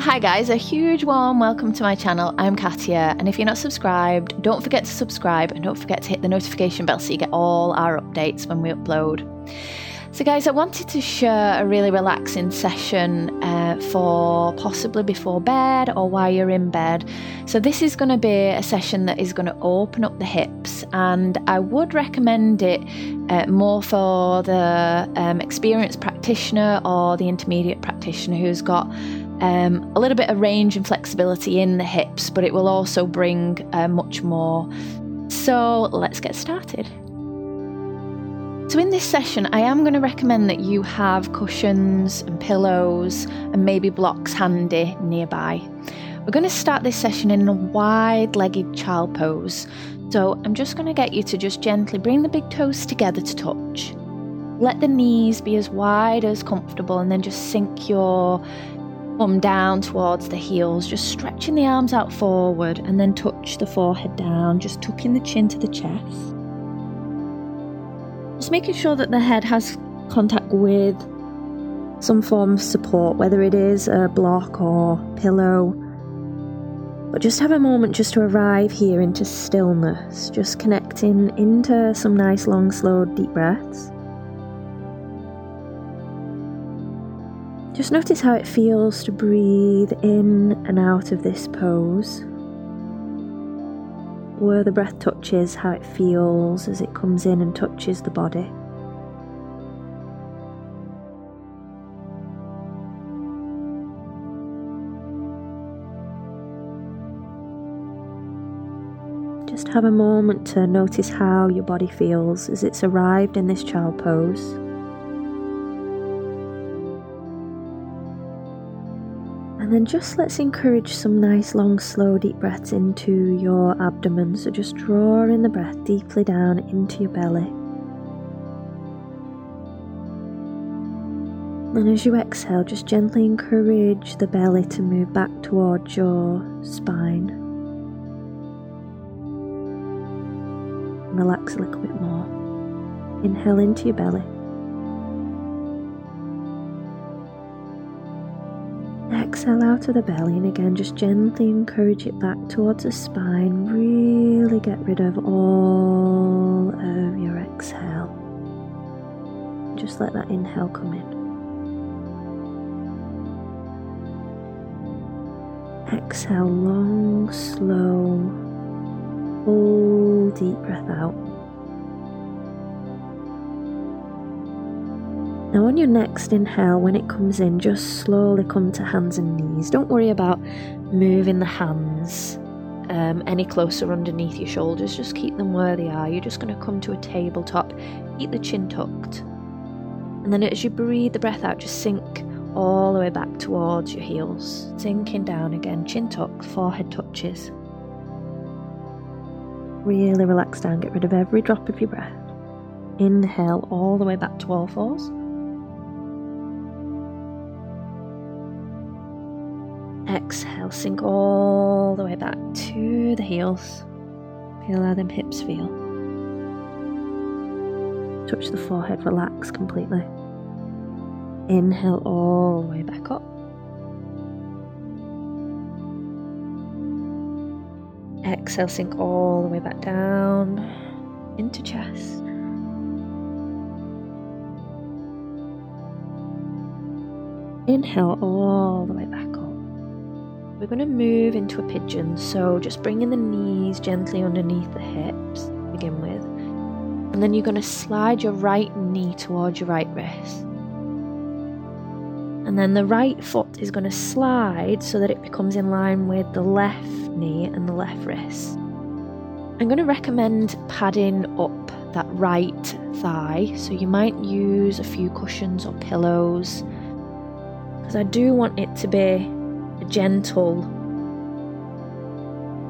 Hi guys, a huge warm welcome to my channel. I'm Katia, and if you're not subscribed, don't forget to subscribe and don't forget to hit the notification bell so you get all our updates when we upload. So, guys, I wanted to share a really relaxing session uh, for possibly before bed or while you're in bed. So, this is going to be a session that is going to open up the hips, and I would recommend it uh, more for the um, experienced practitioner or the intermediate practitioner who's got um, a little bit of range and flexibility in the hips, but it will also bring uh, much more. So, let's get started. So, in this session, I am going to recommend that you have cushions and pillows and maybe blocks handy nearby. We're going to start this session in a wide legged child pose. So, I'm just going to get you to just gently bring the big toes together to touch. Let the knees be as wide as comfortable, and then just sink your bum down towards the heels, just stretching the arms out forward, and then touch the forehead down, just tucking the chin to the chest. Just making sure that the head has contact with some form of support, whether it is a block or pillow. But just have a moment just to arrive here into stillness, just connecting into some nice, long, slow, deep breaths. Just notice how it feels to breathe in and out of this pose where the breath touches, how it feels as it comes in and touches the body. Just have a moment to notice how your body feels as it's arrived in this child pose. And then just let's encourage some nice, long, slow, deep breaths into your abdomen. So just draw in the breath deeply down into your belly. And as you exhale, just gently encourage the belly to move back towards your spine. Relax a little bit more. Inhale into your belly. Exhale out of the belly, and again, just gently encourage it back towards the spine. Really get rid of all of your exhale. Just let that inhale come in. Exhale, long, slow, full deep breath out. Now, on your next inhale, when it comes in, just slowly come to hands and knees. Don't worry about moving the hands um, any closer underneath your shoulders, just keep them where they are. You're just going to come to a tabletop, keep the chin tucked. And then as you breathe the breath out, just sink all the way back towards your heels, sinking down again, chin tucked, forehead touches. Really relax down, get rid of every drop of your breath. Inhale all the way back to all fours. Exhale, sink all the way back to the heels. Feel how them hips feel. Touch the forehead, relax completely. Inhale all the way back up. Exhale, sink all the way back down into chest. Inhale all the way back. We're going to move into a pigeon, so just bringing the knees gently underneath the hips to begin with. And then you're going to slide your right knee towards your right wrist. And then the right foot is going to slide so that it becomes in line with the left knee and the left wrist. I'm going to recommend padding up that right thigh, so you might use a few cushions or pillows because I do want it to be gentle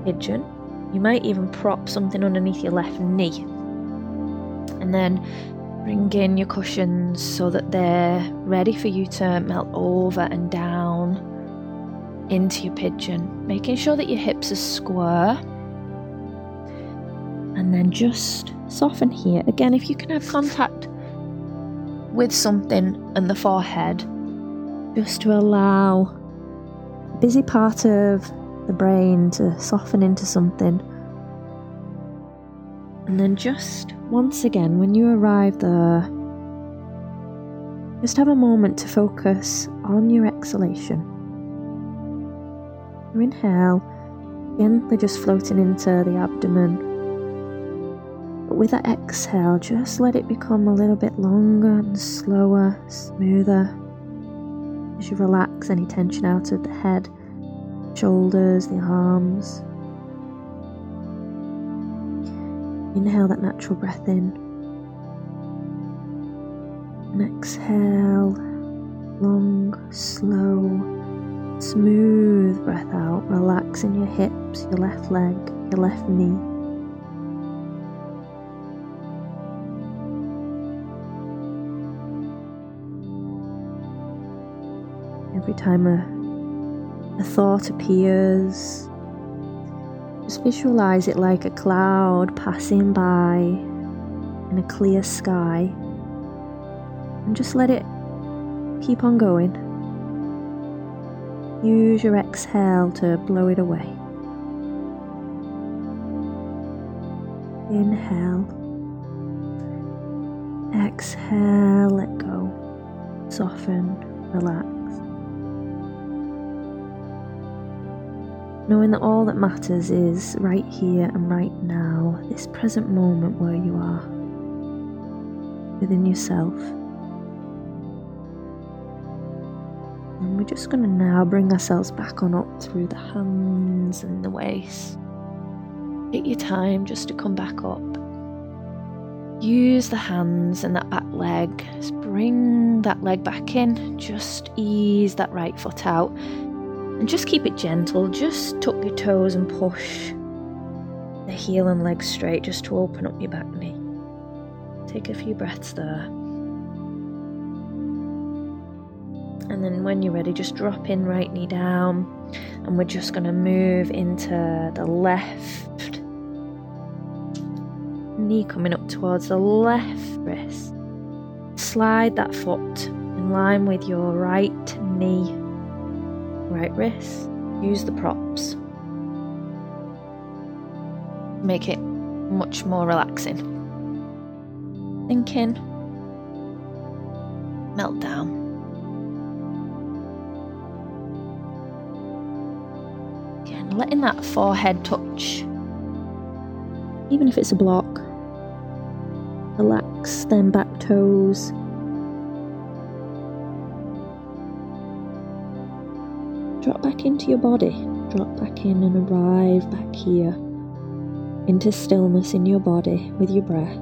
pigeon. You might even prop something underneath your left knee. And then bring in your cushions so that they're ready for you to melt over and down into your pigeon, making sure that your hips are square. And then just soften here. Again, if you can have contact with something in the forehead, just to allow busy part of the brain to soften into something. And then just once again, when you arrive there, just have a moment to focus on your exhalation. Your inhale, gently just floating into the abdomen. But with that exhale, just let it become a little bit longer and slower, smoother. As you relax any tension out of the head, shoulders, the arms. Inhale that natural breath in. And exhale, long, slow, smooth breath out, relaxing your hips, your left leg, your left knee. Every time a, a thought appears, just visualize it like a cloud passing by in a clear sky and just let it keep on going. Use your exhale to blow it away. Inhale. Exhale, let go. Soften, relax. Knowing that all that matters is right here and right now, this present moment where you are, within yourself. And we're just going to now bring ourselves back on up through the hands and the waist. Take your time just to come back up. Use the hands and that back leg. Just bring that leg back in. Just ease that right foot out. And just keep it gentle. Just tuck your toes and push the heel and leg straight just to open up your back knee. Take a few breaths there. And then when you're ready, just drop in right knee down. And we're just going to move into the left knee coming up towards the left wrist. Slide that foot in line with your right knee, right wrist. Use the props. Make it much more relaxing. Thinking, melt down. Again, letting that forehead touch, even if it's a block. Relax then back toes. Drop back into your body. Drop back in and arrive back here into stillness in your body with your breath.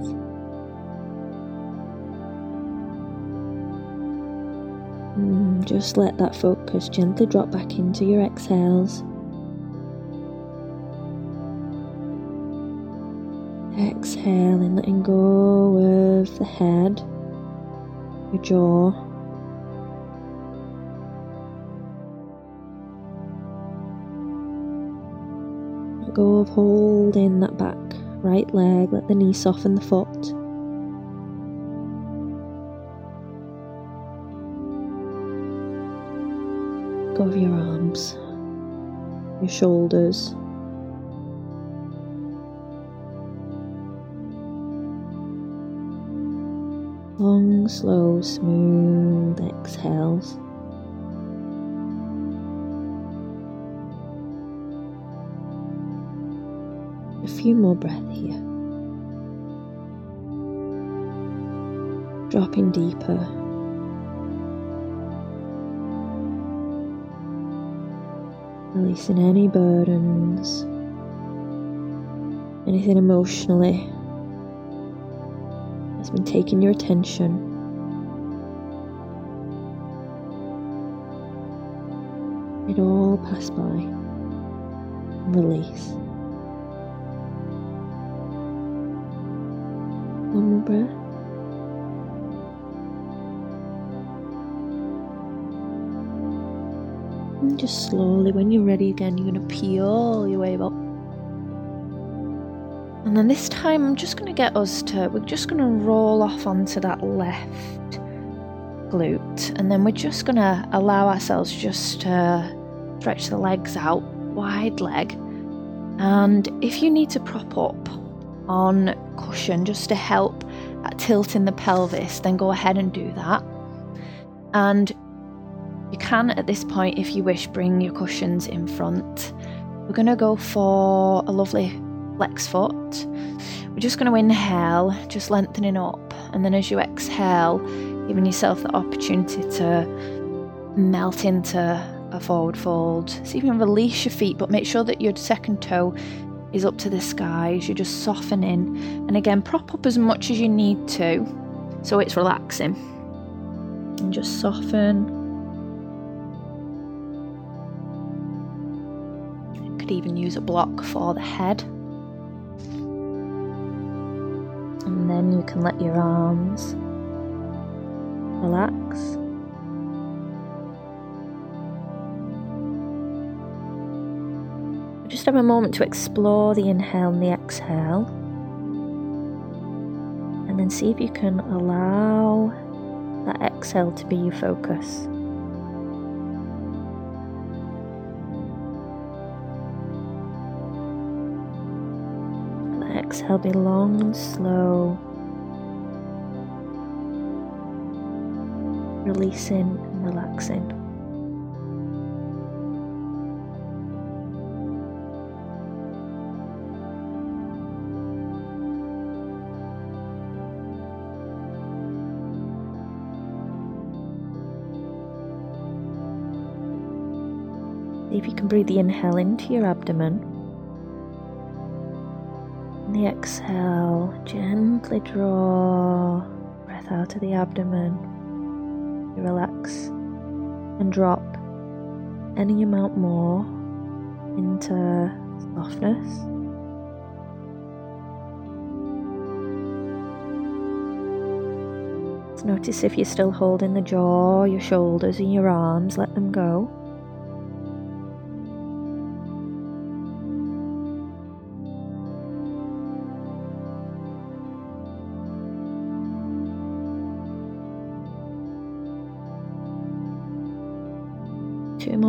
Mm, just let that focus gently drop back into your exhales. Exhaling, letting go of the head, your jaw. Go of holding that back right leg, let the knee soften the foot. Go of your arms, your shoulders. Long, slow, smooth exhales. A few more breaths here. Dropping deeper. Releasing any burdens, anything emotionally that's been taking your attention. It all pass by. Release. Breath. And just slowly, when you're ready again, you're going to peel your way up. And then this time, I'm just going to get us to, we're just going to roll off onto that left glute. And then we're just going to allow ourselves just to Stretch the legs out, wide leg. And if you need to prop up on cushion just to help at tilting the pelvis, then go ahead and do that. And you can, at this point, if you wish, bring your cushions in front. We're going to go for a lovely flex foot. We're just going to inhale, just lengthening up, and then as you exhale, giving yourself the opportunity to melt into a forward fold. So you can release your feet, but make sure that your second toe is up to the skies. you're just softening. And again, prop up as much as you need to so it's relaxing. And just soften. Could even use a block for the head. And then you can let your arms relax. Just have a moment to explore the inhale and the exhale. And then see if you can allow that exhale to be your focus. Exhale be long and slow. Releasing and relaxing. If you can breathe the inhale into your abdomen. And the exhale, gently draw breath out of the abdomen. You relax and drop any amount more into softness. Notice if you're still holding the jaw, your shoulders, and your arms, let them go.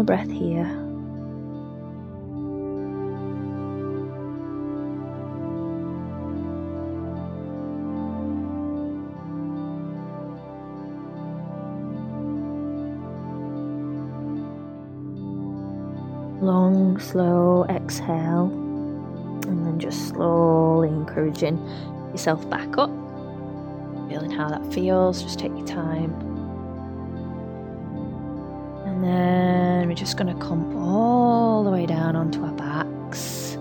Breath here. Long, slow exhale, and then just slowly encouraging yourself back up. Feeling how that feels, just take your time. And then we're just going to come all the way down onto our backs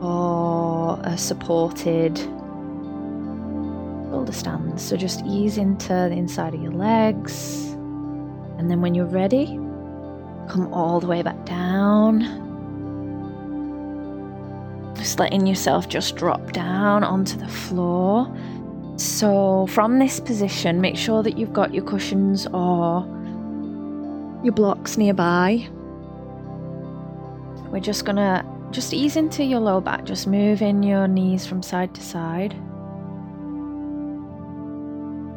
or a supported shoulder stands. So just ease into the inside of your legs. And then when you're ready, come all the way back down. Just letting yourself just drop down onto the floor. So, from this position, make sure that you've got your cushions or your blocks nearby. We're just gonna just ease into your low back, just moving your knees from side to side.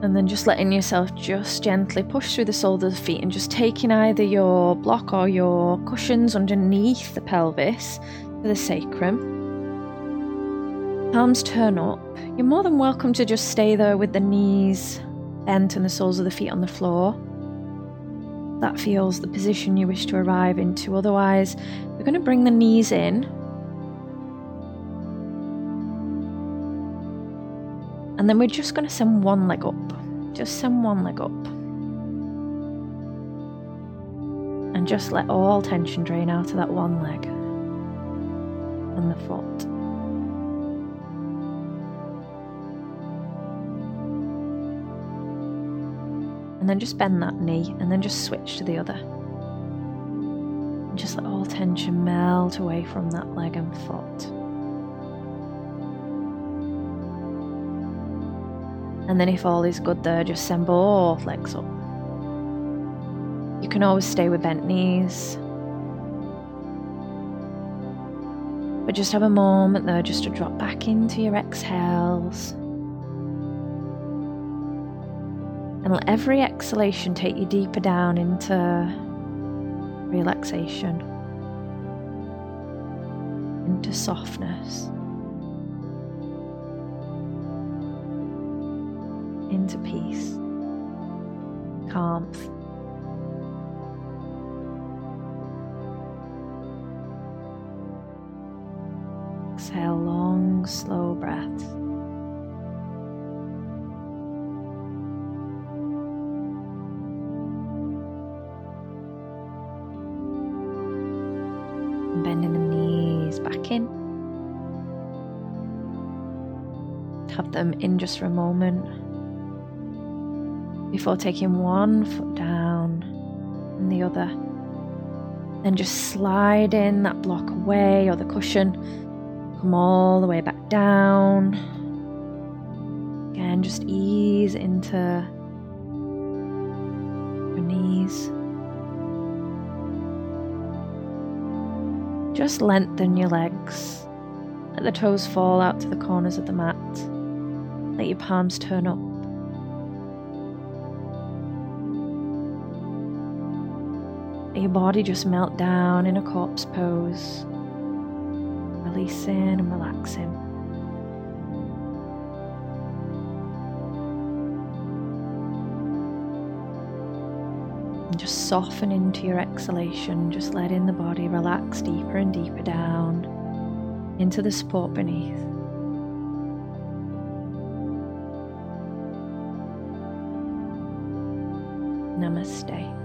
And then just letting yourself just gently push through the soles of the feet and just taking either your block or your cushions underneath the pelvis to the sacrum. Palms turn up. You're more than welcome to just stay there with the knees bent and the soles of the feet on the floor that feels the position you wish to arrive into. Otherwise, we're going to bring the knees in. And then we're just going to send one leg up. Just send one leg up. And just let all tension drain out of that one leg and the foot. And then just bend that knee and then just switch to the other. And just let all tension melt away from that leg and foot. And then, if all is good there, just send both legs up. You can always stay with bent knees. But just have a moment there just to drop back into your exhales. And let every exhalation take you deeper down into relaxation, into softness, into peace, calm. Exhale long, slow breaths. Have them in just for a moment before taking one foot down and the other. Then just slide in that block away or the cushion. Come all the way back down. Again, just ease into your knees. Just lengthen your legs. Let the toes fall out to the corners of the mat. Let your palms turn up. Let your body just melt down in a corpse pose, releasing and relaxing. And just soften into your exhalation, just letting the body relax deeper and deeper down into the support beneath. Namaste.